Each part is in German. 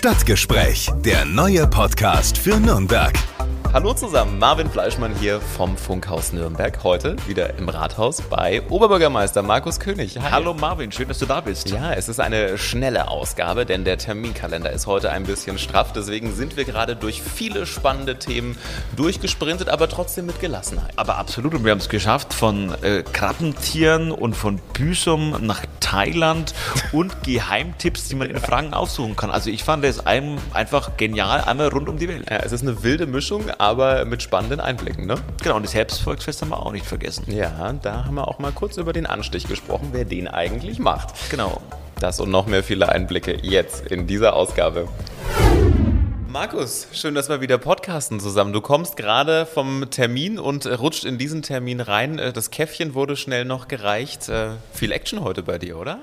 Stadtgespräch, der neue Podcast für Nürnberg. Hallo zusammen, Marvin Fleischmann hier vom Funkhaus Nürnberg. Heute wieder im Rathaus bei Oberbürgermeister Markus König. Hi. Hallo Marvin, schön, dass du da bist. Ja, es ist eine schnelle Ausgabe, denn der Terminkalender ist heute ein bisschen straff. Deswegen sind wir gerade durch viele spannende Themen durchgesprintet, aber trotzdem mit Gelassenheit. Aber absolut, und wir haben es geschafft von äh, Krabbentieren und von Büsum nach Thailand und Geheimtipps, die man in Franken aufsuchen kann. Also ich fand es einfach genial, einmal rund um die Welt. Ja, es ist eine wilde Mischung, aber mit spannenden Einblicken, ne? Genau, und das Herbstvolksfest haben wir auch nicht vergessen. Ja, da haben wir auch mal kurz über den Anstich gesprochen, wer den eigentlich macht. Genau. Das und noch mehr viele Einblicke jetzt in dieser Ausgabe. Markus, schön, dass wir wieder podcasten zusammen. Du kommst gerade vom Termin und rutscht in diesen Termin rein. Das Käffchen wurde schnell noch gereicht. Äh, viel Action heute bei dir, oder?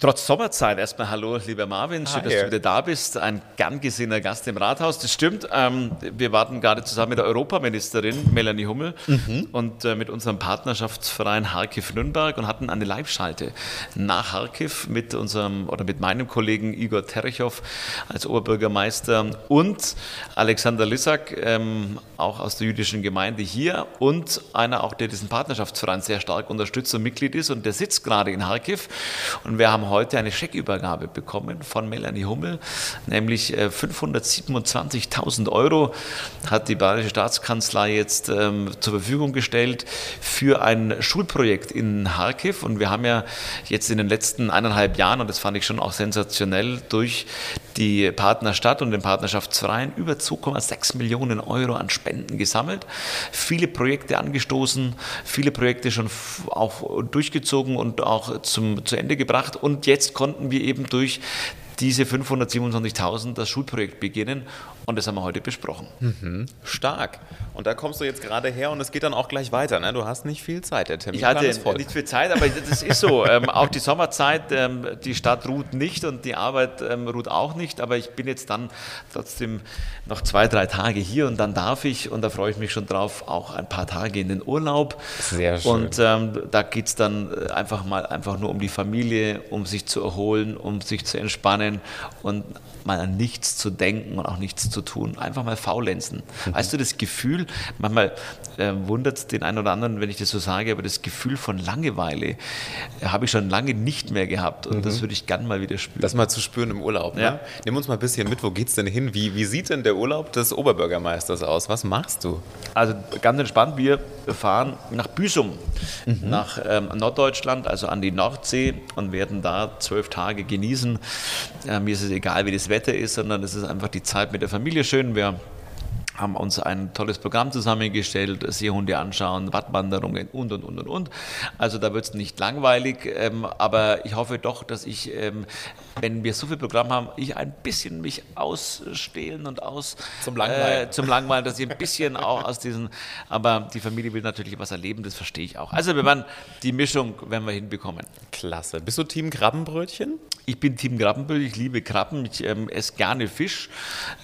Trotz Sommerzeit erstmal hallo, lieber Marvin, schön, Hi. dass du wieder da bist. Ein gern gesehener Gast im Rathaus. Das stimmt. Ähm, wir warten gerade zusammen mit der Europaministerin Melanie Hummel mhm. und äh, mit unserem Partnerschaftsverein Harkiv Nürnberg und hatten eine Live-Schalte nach Harkiv mit unserem oder mit meinem Kollegen Igor Terechow als Oberbürgermeister und Alexander Lissak, ähm, auch aus der jüdischen Gemeinde hier und einer auch, der diesen Partnerschaftsverein sehr stark unterstützt und Mitglied ist und der sitzt gerade in Harkiv und wir haben haben heute eine Scheckübergabe bekommen von Melanie Hummel, nämlich 527.000 äh, Euro hat die Bayerische Staatskanzlei jetzt ähm, zur Verfügung gestellt für ein Schulprojekt in Kharkiv. Und wir haben ja jetzt in den letzten eineinhalb Jahren, und das fand ich schon auch sensationell, durch die Partnerstadt und den Partnerschaftsverein über 2,6 Millionen Euro an Spenden gesammelt, viele Projekte angestoßen, viele Projekte schon auch durchgezogen und auch zum, zu Ende gebracht. Und jetzt konnten wir eben durch diese 527.000 das Schulprojekt beginnen und das haben wir heute besprochen. Mhm. Stark. Und da kommst du jetzt gerade her und es geht dann auch gleich weiter. Ne? Du hast nicht viel Zeit. Der Termin ich hatte ist voll. nicht viel Zeit, aber das ist so. ähm, auch die Sommerzeit, ähm, die Stadt ruht nicht und die Arbeit ähm, ruht auch nicht. Aber ich bin jetzt dann trotzdem noch zwei, drei Tage hier und dann darf ich, und da freue ich mich schon drauf, auch ein paar Tage in den Urlaub. Sehr schön. Und ähm, da geht es dann äh, einfach mal einfach nur um die Familie, um sich zu erholen, um sich zu entspannen und mal an nichts zu denken und auch nichts zu tun. Einfach mal faulenzen. Mhm. Weißt du, das Gefühl, manchmal äh, wundert es den einen oder anderen, wenn ich das so sage, aber das Gefühl von Langeweile äh, habe ich schon lange nicht mehr gehabt und mhm. das würde ich gern mal wieder spüren. Das mal zu spüren im Urlaub. Ne? Ja. Nimm uns mal ein bisschen mit, wo geht es denn hin? Wie, wie sieht denn der Urlaub des Oberbürgermeisters aus? Was machst du? Also ganz entspannt, wir fahren nach Büsum, mhm. nach ähm, Norddeutschland, also an die Nordsee und werden da zwölf Tage genießen. Äh, mir ist es egal, wie das Wetter ist, sondern es ist einfach die Zeit mit der Familie schön. Wir haben uns ein tolles Programm zusammengestellt, Seehunde anschauen, Wattwanderungen und, und, und, und, und. Also da wird es nicht langweilig, ähm, aber ich hoffe doch, dass ich, ähm, wenn wir so viel Programm haben, ich ein bisschen mich ausstehlen und aus... Zum Langweilen. Äh, zum Langweilen, dass ich ein bisschen auch aus diesen... Aber die Familie will natürlich was erleben, das verstehe ich auch. Also wir werden die Mischung werden wir hinbekommen. Klasse. Bist du Team Krabbenbrötchen? Ich bin Team Krabbenbrötchen, ich liebe Krabben, ich ähm, esse gerne Fisch,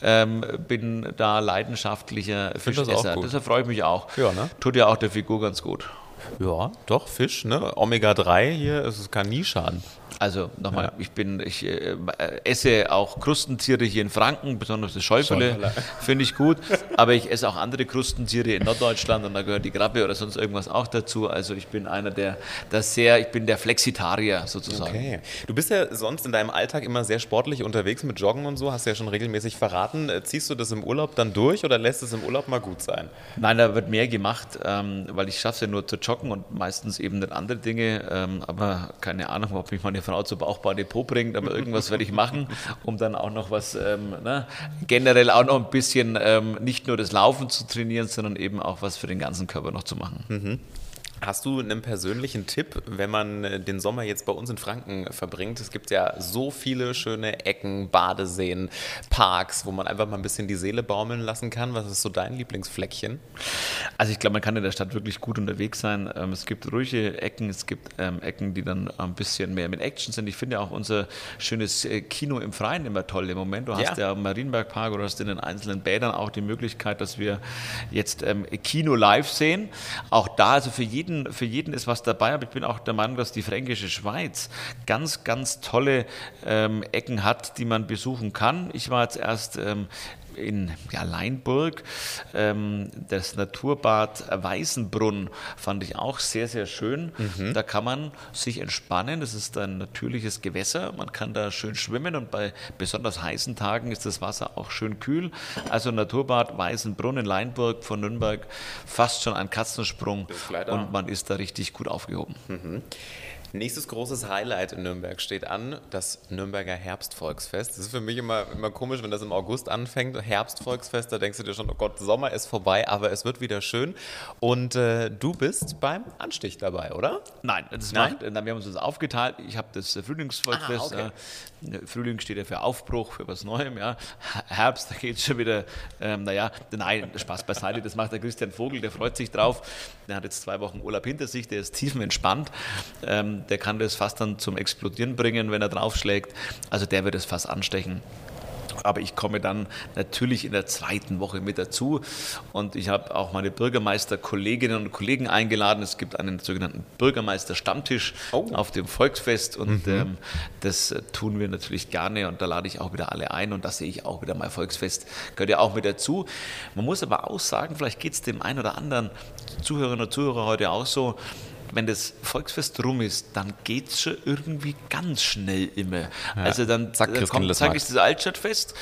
ähm, bin da leidenschaftlich leidenschaftlicher Fischesser. Deshalb freue ich mich auch. Ja, ne? Tut ja auch der Figur ganz gut. Ja, doch, Fisch, ne? Omega-3 hier, es kann nie schaden. Also nochmal, ja. ich bin, ich äh, esse auch Krustentiere hier in Franken, besonders das Schäufele, finde ich gut. Aber ich esse auch andere Krustentiere in Norddeutschland und da gehört die Krabbe oder sonst irgendwas auch dazu. Also ich bin einer der, der sehr, ich bin der Flexitarier sozusagen. Okay. Du bist ja sonst in deinem Alltag immer sehr sportlich unterwegs mit Joggen und so, hast du ja schon regelmäßig verraten. Äh, ziehst du das im Urlaub dann durch oder lässt es im Urlaub mal gut sein? Nein, da wird mehr gemacht, ähm, weil ich schaffe es ja nur zu joggen und meistens eben nicht andere Dinge. Ähm, aber keine Ahnung, ob mich meine Frau zu Bauchbau Depot bringt, aber irgendwas werde ich machen, um dann auch noch was ähm, ne, generell auch noch ein bisschen ähm, nicht nur das Laufen zu trainieren, sondern eben auch was für den ganzen Körper noch zu machen. Mhm. Hast du einen persönlichen Tipp, wenn man äh, den Sommer jetzt bei uns in Franken verbringt? Es gibt ja so viele schöne Ecken, Badeseen, Parks, wo man einfach mal ein bisschen die Seele baumeln lassen kann. Was ist so dein Lieblingsfleckchen? Also ich glaube, man kann in der Stadt wirklich gut unterwegs sein. Ähm, es gibt ruhige Ecken, es gibt ähm, Ecken, die dann ein bisschen mehr mit Action sind. Ich finde auch unser schönes äh, Kino im Freien immer toll im Moment. Du hast ja, ja im Marienbergpark oder hast in den einzelnen Bädern auch die Möglichkeit, dass wir jetzt ähm, Kino live sehen. Auch da, also für jeden jeden, für jeden ist was dabei, aber ich bin auch der Meinung, dass die fränkische Schweiz ganz, ganz tolle ähm, Ecken hat, die man besuchen kann. Ich war jetzt erst ähm, in ja, Leinburg. Ähm, das Naturbad Weißenbrunn fand ich auch sehr, sehr schön. Mhm. Da kann man sich entspannen. Das ist ein natürliches Gewässer. Man kann da schön schwimmen und bei besonders heißen Tagen ist das Wasser auch schön kühl. Also Naturbad Weißenbrunn in Leinburg von Nürnberg fast schon ein Katzensprung und man ist da richtig gut aufgehoben. Mhm. Nächstes großes Highlight in Nürnberg steht an, das Nürnberger Herbstvolksfest. Das ist für mich immer, immer komisch, wenn das im August anfängt. Herbstvolksfest, da denkst du dir schon, oh Gott, Sommer ist vorbei, aber es wird wieder schön. Und äh, du bist beim Anstich dabei, oder? Nein, das Nein? Macht, wir haben uns das aufgeteilt. Ich habe das Frühlingsvolksfest. Ah, okay. äh, Frühling steht ja für Aufbruch, für was Neuem. Ja. Herbst, da geht es schon wieder, ähm, naja, nein, Spaß beiseite, das macht der Christian Vogel, der freut sich drauf. Der hat jetzt zwei Wochen Urlaub hinter sich, der ist tiefenentspannt. Ähm, der kann das fast dann zum Explodieren bringen, wenn er draufschlägt. Also der wird es fast anstechen. Aber ich komme dann natürlich in der zweiten Woche mit dazu und ich habe auch meine Bürgermeisterkolleginnen und Kollegen eingeladen. Es gibt einen sogenannten Bürgermeister-Stammtisch oh. auf dem Volksfest und mhm. ähm, das tun wir natürlich gerne und da lade ich auch wieder alle ein und da sehe ich auch wieder mein Volksfest. Gehört ja auch mit dazu. Man muss aber auch sagen, vielleicht geht es dem einen oder anderen Zuhörerinnen und Zuhörer heute auch so, wenn das Volksfest rum ist, dann geht es schon irgendwie ganz schnell immer. Ja. Also dann, Zack, dann kommt, sag ich das Altstadtfest,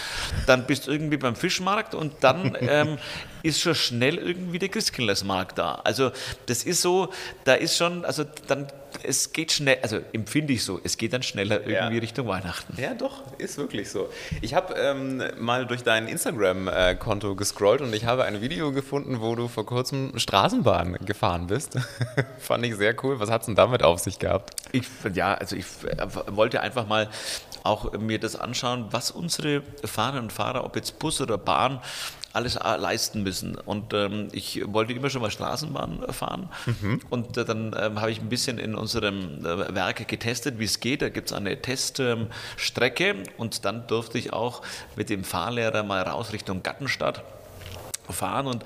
dann bist du irgendwie beim Fischmarkt und dann ähm, ist schon schnell irgendwie der Christkindlersmarkt da. Also das ist so, da ist schon, also dann es geht schnell, also empfinde ich so, es geht dann schneller irgendwie ja. Richtung Weihnachten. Ja, doch, ist wirklich so. Ich habe ähm, mal durch dein Instagram-Konto gescrollt und ich habe ein Video gefunden, wo du vor kurzem Straßenbahn gefahren bist. Fand ich sehr cool. Was hat es denn damit auf sich gehabt? Ich, ja, also ich äh, wollte einfach mal auch mir das anschauen, was unsere Fahrerinnen und Fahrer, ob jetzt Bus oder Bahn, alles äh, leisten müssen. Und ähm, ich wollte immer schon mal Straßenbahn fahren. Mhm. Und äh, dann ähm, habe ich ein bisschen in unserem äh, Werk getestet, wie es geht. Da gibt es eine Teststrecke ähm, und dann durfte ich auch mit dem Fahrlehrer mal raus Richtung Gattenstadt fahren und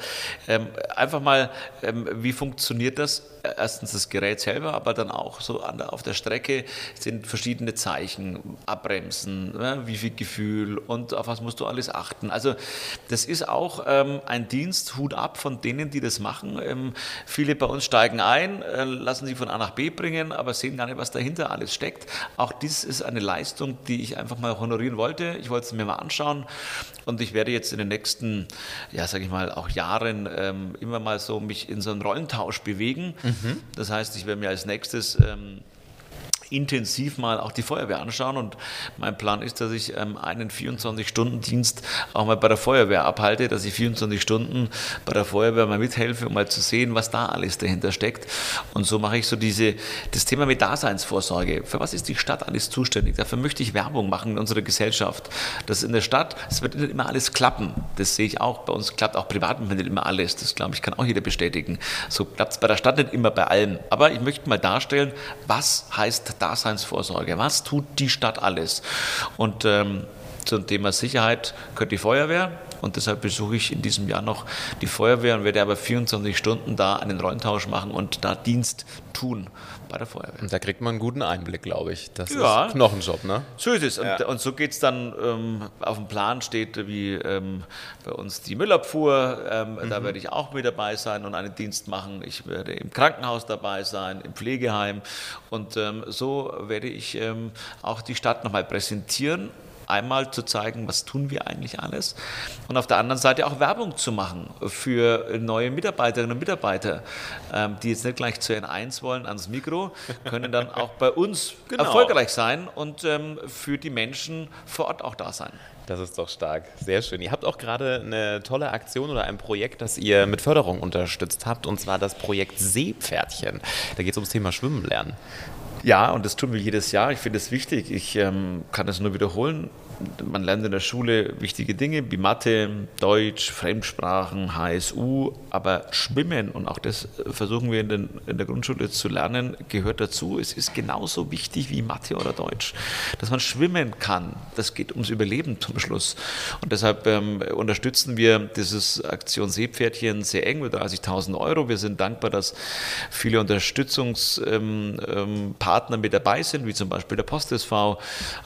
ähm, einfach mal, ähm, wie funktioniert das? Erstens das Gerät selber, aber dann auch so der, auf der Strecke sind verschiedene Zeichen, Abbremsen, ja, wie viel Gefühl und auf was musst du alles achten. Also das ist auch ähm, ein Dienst, Hut ab von denen, die das machen. Ähm, viele bei uns steigen ein, äh, lassen sich von A nach B bringen, aber sehen gar nicht, was dahinter alles steckt. Auch dies ist eine Leistung, die ich einfach mal honorieren wollte. Ich wollte es mir mal anschauen und ich werde jetzt in den nächsten, ja, sage ich mal, auch Jahren ähm, immer mal so mich in so einen Rollentausch bewegen. Mhm. Das heißt, ich werde mir als nächstes ähm, intensiv mal auch die Feuerwehr anschauen. Und mein Plan ist, dass ich ähm, einen 24-Stunden-Dienst auch mal bei der Feuerwehr abhalte, dass ich 24 Stunden bei der Feuerwehr mal mithelfe, um mal zu sehen, was da alles dahinter steckt. Und so mache ich so diese, das Thema mit Daseinsvorsorge. Für was ist die Stadt alles zuständig? Dafür möchte ich Werbung machen in unserer Gesellschaft. Dass in der Stadt, es wird nicht immer alles klappen. Das sehe ich auch. Bei uns klappt auch privat nicht immer alles. Das glaube ich, kann auch jeder bestätigen. So klappt es bei der Stadt nicht immer bei allem. Aber ich möchte mal darstellen, was heißt Daseinsvorsorge. Was tut die Stadt alles? Und ähm, zum Thema Sicherheit gehört die Feuerwehr. Und deshalb besuche ich in diesem Jahr noch die Feuerwehr und werde aber 24 Stunden da einen Rollentausch machen und da Dienst tun bei der Feuerwehr. Und da kriegt man einen guten Einblick, glaube ich. Das ja, ist Knochenjob, ne? So ist es. Ja. Und, und, so geht es dann, ähm, auf dem Plan steht, wie ähm, bei uns die Müllabfuhr. Ähm, mhm. Da werde ich auch mit dabei sein und einen Dienst machen. Ich werde im Krankenhaus dabei sein, im Pflegeheim. Und ähm, so werde ich ähm, auch die Stadt nochmal präsentieren einmal zu zeigen, was tun wir eigentlich alles und auf der anderen Seite auch Werbung zu machen für neue Mitarbeiterinnen und Mitarbeiter, ähm, die jetzt nicht gleich zu N1 wollen ans Mikro, können dann auch bei uns genau. erfolgreich sein und ähm, für die Menschen vor Ort auch da sein. Das ist doch stark. Sehr schön. Ihr habt auch gerade eine tolle Aktion oder ein Projekt, das ihr mit Förderung unterstützt habt, und zwar das Projekt Seepferdchen. Da geht es ums Thema Schwimmen lernen. Ja, und das tun wir jedes Jahr. Ich finde es wichtig. Ich ähm, kann es nur wiederholen. Man lernt in der Schule wichtige Dinge wie Mathe, Deutsch, Fremdsprachen, HSU, aber Schwimmen, und auch das versuchen wir in, den, in der Grundschule zu lernen, gehört dazu. Es ist genauso wichtig wie Mathe oder Deutsch, dass man schwimmen kann. Das geht ums Überleben zum Schluss. Und deshalb ähm, unterstützen wir dieses Aktion Seepferdchen sehr eng mit 30.000 Euro. Wir sind dankbar, dass viele Unterstützungspartner ähm, ähm, mit dabei sind, wie zum Beispiel der Post SV,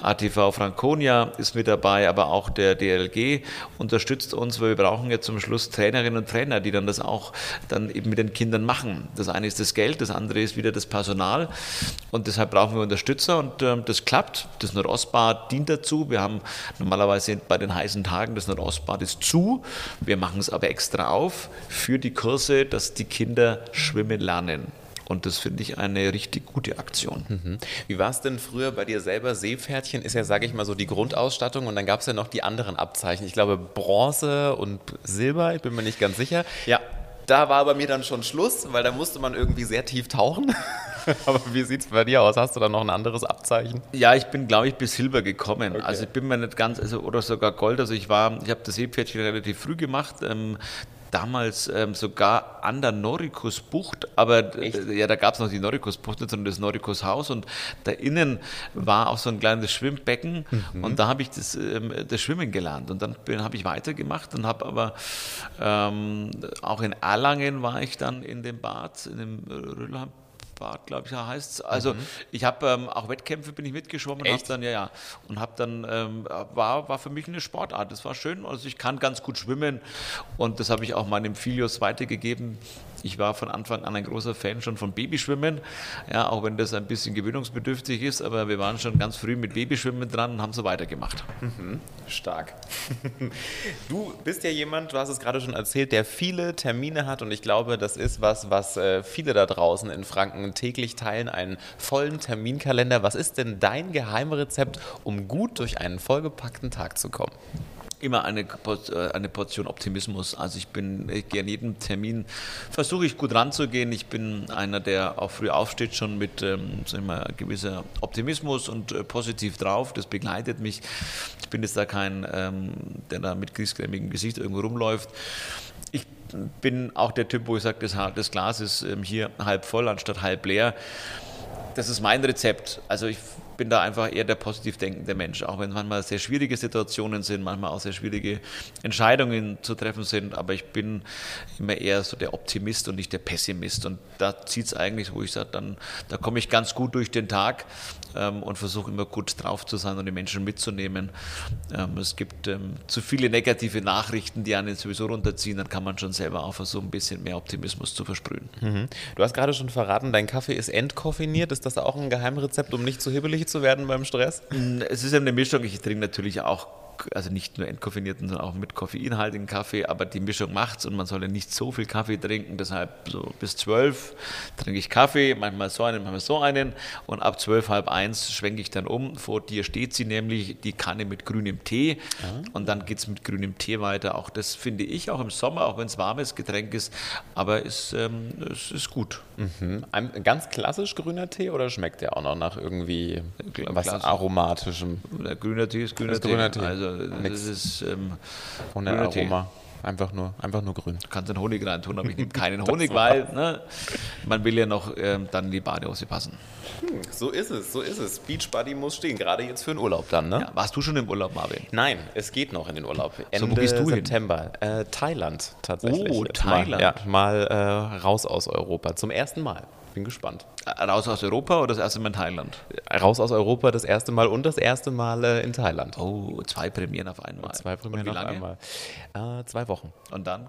ATV Franconia ist mit dabei, aber auch der DLG unterstützt uns, weil wir brauchen ja zum Schluss Trainerinnen und Trainer, die dann das auch dann eben mit den Kindern machen. Das eine ist das Geld, das andere ist wieder das Personal und deshalb brauchen wir Unterstützer und äh, das klappt. Das Nordostbad dient dazu. Wir haben normalerweise bei den heißen Tagen das Nordostbad ist zu. Wir machen es aber extra auf für die Kurse, dass die Kinder schwimmen lernen. Und das finde ich eine richtig gute Aktion. Mhm. Wie war es denn früher bei dir selber? Seepferdchen ist ja, sage ich mal, so die Grundausstattung und dann gab es ja noch die anderen Abzeichen. Ich glaube Bronze und Silber, ich bin mir nicht ganz sicher. Ja. Da war bei mir dann schon Schluss, weil da musste man irgendwie sehr tief tauchen. Aber wie sieht es bei dir aus? Hast du da noch ein anderes Abzeichen? Ja, ich bin, glaube ich, bis Silber gekommen. Okay. Also ich bin mir nicht ganz, also, oder sogar Gold. Also ich war, ich habe das Seepferdchen relativ früh gemacht. Ähm, damals ähm, sogar an der Norikus-Bucht, aber äh, ja, da gab es noch die Norikus-Bucht, sondern das Norikus-Haus und da innen war auch so ein kleines Schwimmbecken mhm. und da habe ich das, ähm, das Schwimmen gelernt und dann habe ich weitergemacht und habe aber ähm, auch in Erlangen war ich dann in dem Bad, in dem Rödelheim Bad, glaube ich, heißt es. Also mhm. ich habe ähm, auch Wettkämpfe bin ich mitgeschwommen, habe dann ja ja und habe dann ähm, war war für mich eine Sportart. Das war schön. Also ich kann ganz gut schwimmen und das habe ich auch meinem Filius weitergegeben. Ich war von Anfang an ein großer Fan schon von Babyschwimmen, ja, auch wenn das ein bisschen gewöhnungsbedürftig ist, aber wir waren schon ganz früh mit Babyschwimmen dran und haben so weitergemacht. Mhm. Stark. Du bist ja jemand, du hast es gerade schon erzählt, der viele Termine hat und ich glaube, das ist was, was äh, viele da draußen in Franken täglich teilen, einen vollen Terminkalender. Was ist denn dein Geheimrezept, um gut durch einen vollgepackten Tag zu kommen? Immer eine, äh, eine Portion Optimismus. Also ich bin, ich gehe an jedem Termin, versuche ich gut ranzugehen. Ich bin einer, der auch früh aufsteht, schon mit ähm, mal, gewisser Optimismus und äh, positiv drauf. Das begleitet mich. Ich bin jetzt da kein, ähm, der da mit griesgrämigem Gesicht irgendwo rumläuft. Ich bin auch der Typ, wo ich sage, das, das Glas ist ähm, hier halb voll anstatt halb leer. Das ist mein Rezept. Also ich bin da einfach eher der positiv denkende Mensch, auch wenn manchmal sehr schwierige Situationen sind, manchmal auch sehr schwierige Entscheidungen zu treffen sind, aber ich bin immer eher so der Optimist und nicht der Pessimist und da zieht es eigentlich, wo ich sage, dann da komme ich ganz gut durch den Tag ähm, und versuche immer gut drauf zu sein und die Menschen mitzunehmen. Ähm, es gibt ähm, zu viele negative Nachrichten, die einen sowieso runterziehen, dann kann man schon selber auch versuchen, ein bisschen mehr Optimismus zu versprühen. Mhm. Du hast gerade schon verraten, dein Kaffee ist entkoffiniert. Ist das auch ein Geheimrezept, um nicht zu hibbelig zu werden beim Stress? Es ist eine Mischung. Ich trinke natürlich auch also nicht nur entkoffinierten, sondern auch mit koffeinhaltigen Kaffee, aber die Mischung macht's und man soll ja nicht so viel Kaffee trinken, deshalb so bis zwölf trinke ich Kaffee, manchmal so einen, manchmal so einen und ab zwölf, halb eins schwenke ich dann um. Vor dir steht sie nämlich, die Kanne mit grünem Tee ah. und dann geht es mit grünem Tee weiter. Auch das finde ich, auch im Sommer, auch wenn es warmes Getränk ist, aber es, ähm, es ist gut. Mhm. Ein ganz klassisch grüner Tee oder schmeckt der auch noch nach irgendwie was aromatischem? Der grüner Tee ist grüner, ist Tee. grüner Tee. Also das ist ähm, von der Aroma. Einfach nur, einfach nur grün. Du kannst den Honig reintun, aber ich nehme keinen Honig, weil ne, man will ja noch ähm, dann in die Badehose passen. Hm, so ist es, so ist es. Beachbody muss stehen, gerade jetzt für den Urlaub dann, ne? Ja, warst du schon im Urlaub, Marvin? Nein, es geht noch in den Urlaub. Ende so, wo gehst du September. Äh, Thailand tatsächlich. Oh, Thailand. Mal, ja, mal äh, raus aus Europa. Zum ersten Mal bin gespannt. Raus aus Europa oder das erste Mal in Thailand? Raus aus Europa das erste Mal und das erste Mal äh, in Thailand. Oh, zwei Premieren auf einmal. Zwei Premieren auf einmal. Äh, zwei Wochen. Und dann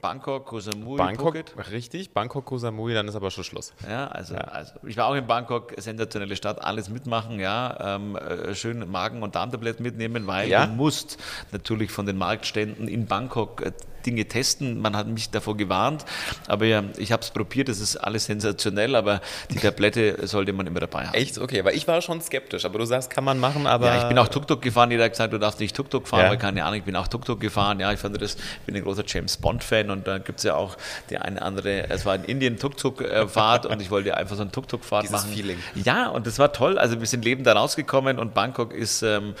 Bangkok, Koh Samui, Bangkok, Phuket. richtig. Bangkok, Koh Samui, dann ist aber schon Schluss. Ja, also, ja. also ich war auch in Bangkok, sensationelle Stadt, alles mitmachen, ja, ähm, äh, schön Magen- und Darmtabletten mitnehmen, weil ja? du musst natürlich von den Marktständen in Bangkok äh, Dinge testen. Man hat mich davor gewarnt, aber ja, ich habe es probiert, das ist alles sensationell, aber die Tablette sollte man immer dabei haben. Echt? Okay, weil ich war schon skeptisch, aber du sagst, kann man machen, aber... Ja, ich bin auch Tuk-Tuk gefahren, jeder hat gesagt, du darfst nicht Tuk-Tuk fahren, ja. keine Ahnung, ich bin auch Tuk-Tuk gefahren, ja, ich fand das, bin ein großer James Bond-Fan und da gibt es ja auch die eine andere, es war in Indien Tuk-Tuk-Fahrt und ich wollte einfach so eine Tuk-Tuk-Fahrt machen. Feeling. Ja, und das war toll, also wir sind lebend da rausgekommen und Bangkok ist, ähm,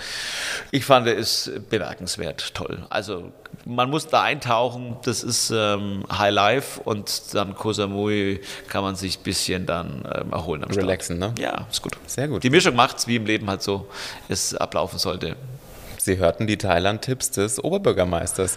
ich fand es bemerkenswert toll. Also man muss da eintauchen, das ist ähm, High Life und dann Koh Samui kann man sich ein bisschen dann ähm, erholen am Relaxen, Start. ne? Ja, ist gut. Sehr gut. Die Mischung macht es, wie im Leben halt so es ablaufen sollte. Sie hörten die Thailand-Tipps des Oberbürgermeisters.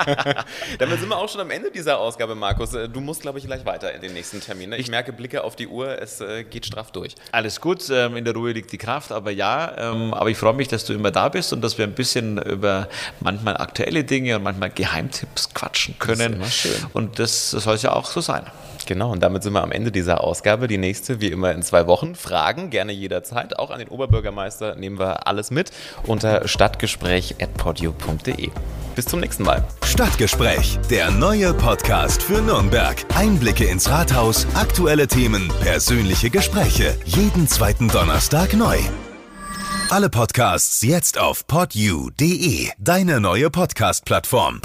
Damit sind wir auch schon am Ende dieser Ausgabe, Markus. Äh, du musst, glaube ich, gleich weiter in den nächsten Termin. Ne? Ich, ich merke Blicke auf die Uhr, es äh, geht straff durch. Alles gut, ähm, in der Ruhe liegt die Kraft, aber ja, ähm, aber ich freue mich, dass du immer da bist und dass wir ein bisschen über manchmal aktuelle Dinge und manchmal Geheimtipps quatschen können. Das ist immer schön. Und das, das soll es ja auch so sein. Genau, und damit sind wir am Ende dieser Ausgabe. Die nächste, wie immer, in zwei Wochen. Fragen gerne jederzeit. Auch an den Oberbürgermeister nehmen wir alles mit unter stadtgespräch.podio.de. Bis zum nächsten Mal. Stadtgespräch, der neue Podcast für Nürnberg. Einblicke ins Rathaus, aktuelle Themen, persönliche Gespräche. Jeden zweiten Donnerstag neu. Alle Podcasts jetzt auf podyou.de, deine neue Podcast-Plattform.